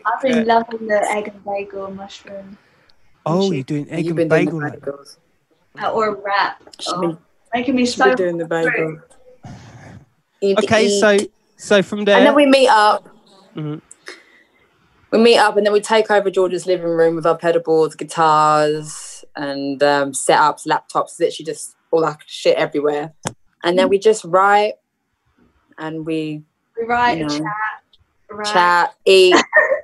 Speaker 4: I've been loving the egg and bagel mushroom
Speaker 2: Oh, you're doing egg
Speaker 1: you've
Speaker 2: and
Speaker 1: been
Speaker 2: bagel.
Speaker 1: doing
Speaker 2: now.
Speaker 1: the bagels.
Speaker 4: uh, or wrap.
Speaker 1: She's
Speaker 4: Oh,
Speaker 1: been,
Speaker 4: making me so
Speaker 1: doing the bagel.
Speaker 2: Okay,
Speaker 1: eat.
Speaker 2: so so from there,
Speaker 1: and then we meet up.
Speaker 2: Mhm.
Speaker 1: We meet up, and then we take over George's living room with our pedal boards, guitars, and um, setups, laptops, literally just all that shit everywhere. And then we just write, and we
Speaker 4: we write,
Speaker 1: you know,
Speaker 4: chat, write,
Speaker 1: chat, *laughs* eat,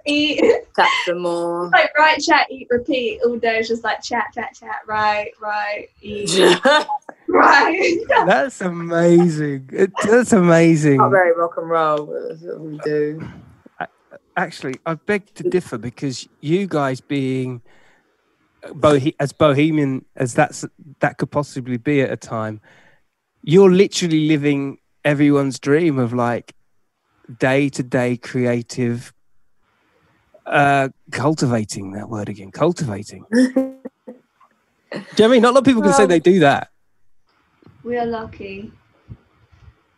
Speaker 4: eat.
Speaker 1: chat some more. *laughs*
Speaker 4: like write, chat, eat, repeat all day. It's just like chat, chat, chat, write, write, eat, *laughs* right.
Speaker 2: that's amazing. It, that's amazing.
Speaker 1: Not very rock and roll, but that's what we do.
Speaker 2: Actually, I beg to differ because you guys being bohe- as bohemian as that's that could possibly be at a time, you're literally living everyone's dream of like day to day creative uh cultivating that word again cultivating *laughs* do you know what i mean not a lot of people can say they do that
Speaker 4: we are lucky.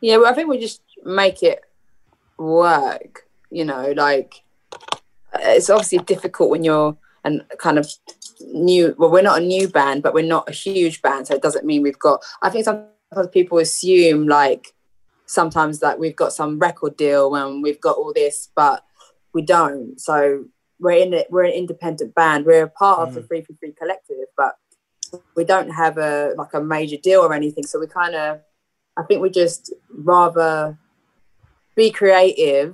Speaker 1: Yeah, well, I think we just make it work. You know, like it's obviously difficult when you're and kind of new. Well, we're not a new band, but we're not a huge band, so it doesn't mean we've got. I think sometimes people assume like sometimes like we've got some record deal and we've got all this, but we don't. So we're in it. We're an independent band. We're a part of the Free for Free collective, but we don't have a like a major deal or anything. So we kind of I think we just rather be creative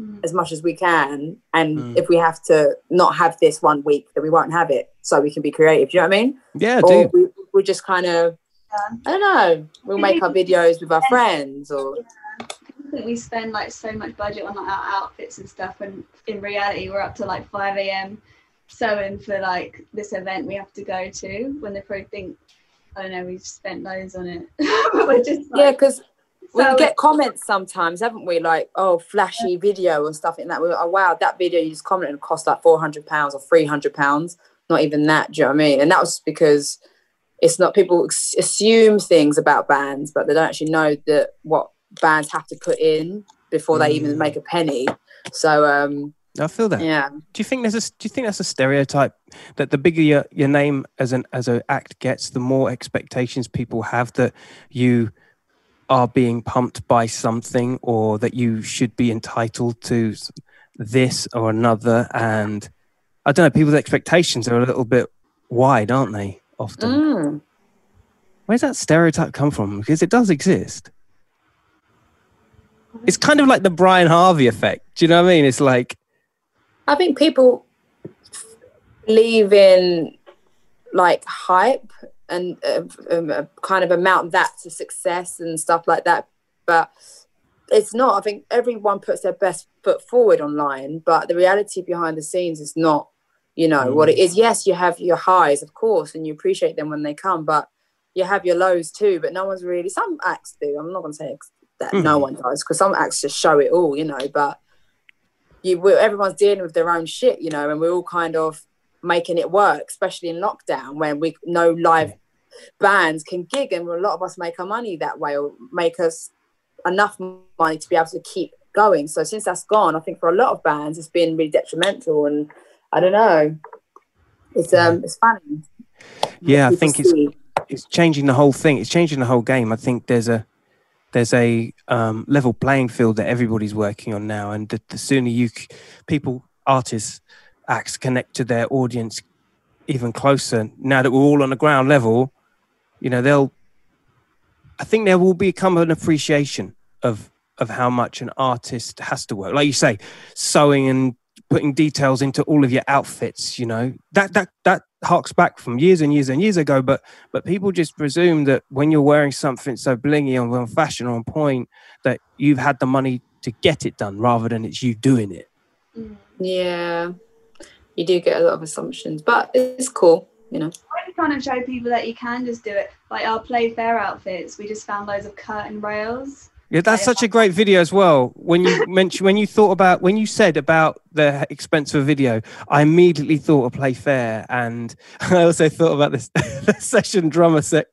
Speaker 4: Mm.
Speaker 1: as much as we can. And
Speaker 2: Mm.
Speaker 1: if we have to not have this one week, then we won't have it. So we can be creative. Do you know what I mean?
Speaker 2: yeah i
Speaker 1: or
Speaker 2: do
Speaker 1: we, we just kind of,
Speaker 4: Yeah.
Speaker 1: I don't know, we'll make our videos with our friends or,
Speaker 4: I think we spend like so much budget on like, our outfits and stuff, and in reality, we're up to like 5 a.m. sewing for like this event we have to go to when they probably think, I don't know, we've spent loads on it. *laughs* we're just
Speaker 1: yeah,
Speaker 4: like,
Speaker 1: because we
Speaker 4: so-
Speaker 1: get comments sometimes, haven't we? Like, oh, flashy video and stuff like that. We're, oh, wow, that video you just commented cost like four hundred pounds or three hundred pounds. Not even that. Do you know what I mean? And that was because it's not people assume things about bands, but they don't actually know that what bands have to put in before they even
Speaker 2: Mm.
Speaker 1: make a penny. So um,
Speaker 2: i feel that
Speaker 1: yeah,
Speaker 2: do you think there's a do you think that's a stereotype that the bigger your, your name as an as an act gets the more expectations people have that you are being pumped by something or that you should be entitled to this or another and i don't know people's expectations are a little bit wide aren't they often
Speaker 1: Mm.
Speaker 2: where's that stereotype come from because it does exist it's kind of like the brian harvey effect do you know what i mean it's like
Speaker 1: I think people believe in like hype and uh, um, uh, kind of amount that to success and stuff like that. But it's not. I think everyone puts their best foot forward online, but the reality behind the scenes is not, you know, what it mm. is. Yes, you have your highs, of course, and you appreciate them when they come, but you have your lows too. But no one's really. Some acts do. I'm not going to say that no mm-hmm. one does because some acts just show it all, you know. But you, everyone's dealing with their own shit, you know, and we're all kind of making it work, especially in lockdown when we no live bands can gig, and a lot of us make our money that way or make us enough money to be able to keep going. So since that's gone, I think for a lot of bands it's been really detrimental, and I don't know, it's um it's funny.
Speaker 2: yeah i think it's
Speaker 1: see.
Speaker 2: it's changing the whole thing. It's changing the whole game. I think there's a there's a um, level playing field that everybody's working on now, and the, the sooner you c- people, artists, acts connect to their audience even closer. Now that we're all on the ground level, you know they'll. I think there will become an appreciation of of how much an artist has to work. Like you say, sewing and putting details into all of your outfits. You know that that that harks back from years and years and years ago, but but people just presume that when you're wearing something so blingy and on fashion or on point that you've had the money to get it done rather than it's you doing it
Speaker 4: Mm.
Speaker 1: Yeah, you do get a lot of assumptions, but it's cool, you know.
Speaker 4: we kind of show people that you can just do it. Like our play fair outfits, we just found loads of curtain rails
Speaker 2: Yeah, that's such a great video as well. When you *laughs* mentioned, when you thought about, when you said about the expense of a video, I immediately thought of Play Fair, and *laughs* I also thought about this *laughs* session drummer sec-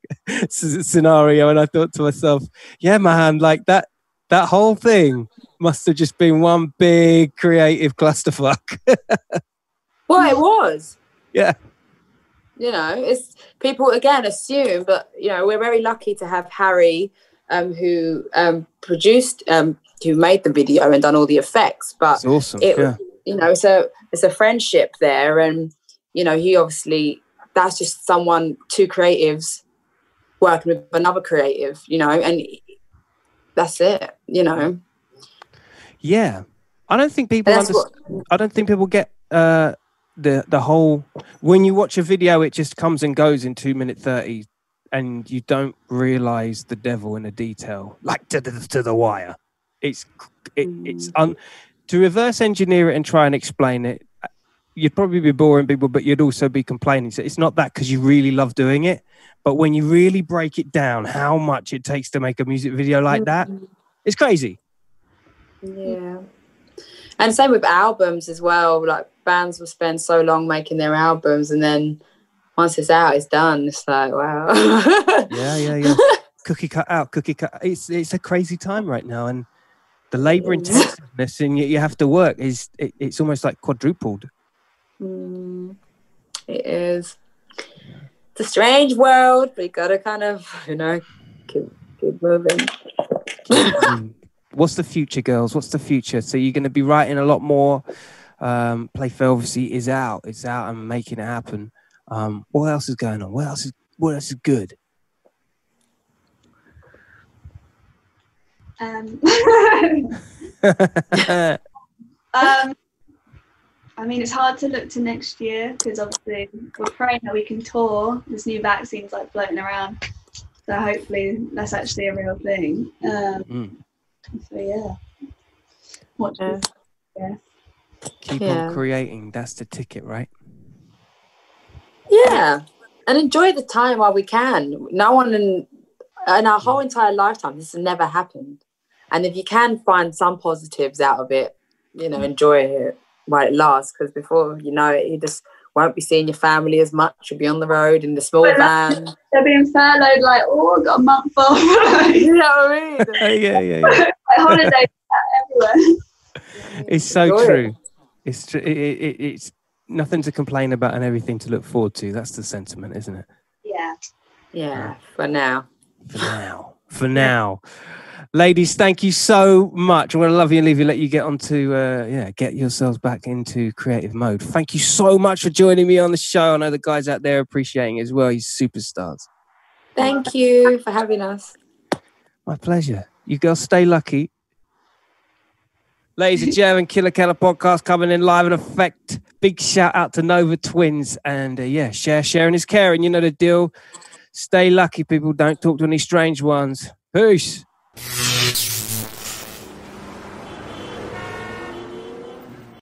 Speaker 2: scenario, and I thought to myself, yeah, man, like that that whole thing must have just been one big creative clusterfuck.
Speaker 1: well, it was.
Speaker 2: Yeah.
Speaker 1: You know, it's people again assume, but you know, we're very lucky to have Harry um, who um, produced, um, who made the video and done all the effects. But
Speaker 2: It's awesome.
Speaker 1: it,
Speaker 2: yeah.
Speaker 1: you know, so it's a friendship there, and you know, he obviously that's just someone, two creatives working with another creative, you know, and that's it, you know.
Speaker 2: Yeah. I don't think people
Speaker 1: what,
Speaker 2: I don't think people get uh, the the whole when you watch a video, it just comes and goes in two minute thirty, and you don't realize the devil in the detail, like to the to the wire. It's it, it's mm. un, to reverse engineer it and try and explain it. You'd probably be boring people, but you'd also be complaining. So it's not that because you really love doing it, but when you really break it down, how much it takes to make a music video like that, mm. it's crazy.
Speaker 1: Yeah. And same with albums as well. Like bands will spend so long making their albums and then once it's out, it's done. It's like, wow.
Speaker 2: Yeah, yeah, yeah. *laughs* cookie cut out, cookie cut. It's it's a crazy time right now, and the labor intensiveness and you, have to work is it, it's almost like quadrupled.
Speaker 1: Mm, it is. It's a strange world, but you gotta kind of, you know, keep, keep moving.
Speaker 2: Mm. What's the future, girls? What's the future? So you're going to be writing a lot more. Um, Playfair obviously is out. It's out and making it happen. Um, what else is going on? What else is what else is good?
Speaker 4: Um, *laughs* *laughs* um, I mean, it's hard to look to next year because obviously we're praying that we can tour. This new vaccine's like floating around, so hopefully that's actually a real thing. Um,
Speaker 2: Mm.
Speaker 4: So yeah, watch
Speaker 1: Yeah.
Speaker 4: this.
Speaker 2: Keep
Speaker 1: Yeah.
Speaker 2: on creating. That's the ticket, right?
Speaker 1: Yeah. And enjoy the time while we can. No one in in our whole entire lifetime, this has never happened. And if you can find some positives out of it, you know, enjoy it while it lasts. Because before you know it, you just won't be seeing your family as much. You'll be on the road in the small
Speaker 4: But
Speaker 1: van.
Speaker 4: They're being furloughed, like oh, I've got a month off. *laughs* *laughs*
Speaker 1: you know what I mean? *laughs*
Speaker 2: Oh, yeah, yeah, yeah.
Speaker 4: like holidays everywhere.
Speaker 2: It's so
Speaker 1: Enjoy it.
Speaker 2: true. It's tr- it, it, it, it's nothing to complain about and everything to look forward to. That's the sentiment, isn't it?
Speaker 4: Yeah.
Speaker 1: Yeah, for now.
Speaker 2: For now. For now. Ladies, thank you so much. I'm going to love you and leave you, let you get on to, uh, yeah, get yourselves back into creative mode. Thank you so much for joining me on the show. I know the guys out there appreciating it as well. You superstars.
Speaker 1: Thank you for having us.
Speaker 2: My pleasure. You girls stay lucky. Ladies and gentlemen, Killa Kela podcast coming in live in effect. Big shout out to Nova Twins. And uh, yeah, share, sharing is caring. You know the deal. Stay lucky, people. Don't talk to any strange ones. Peace.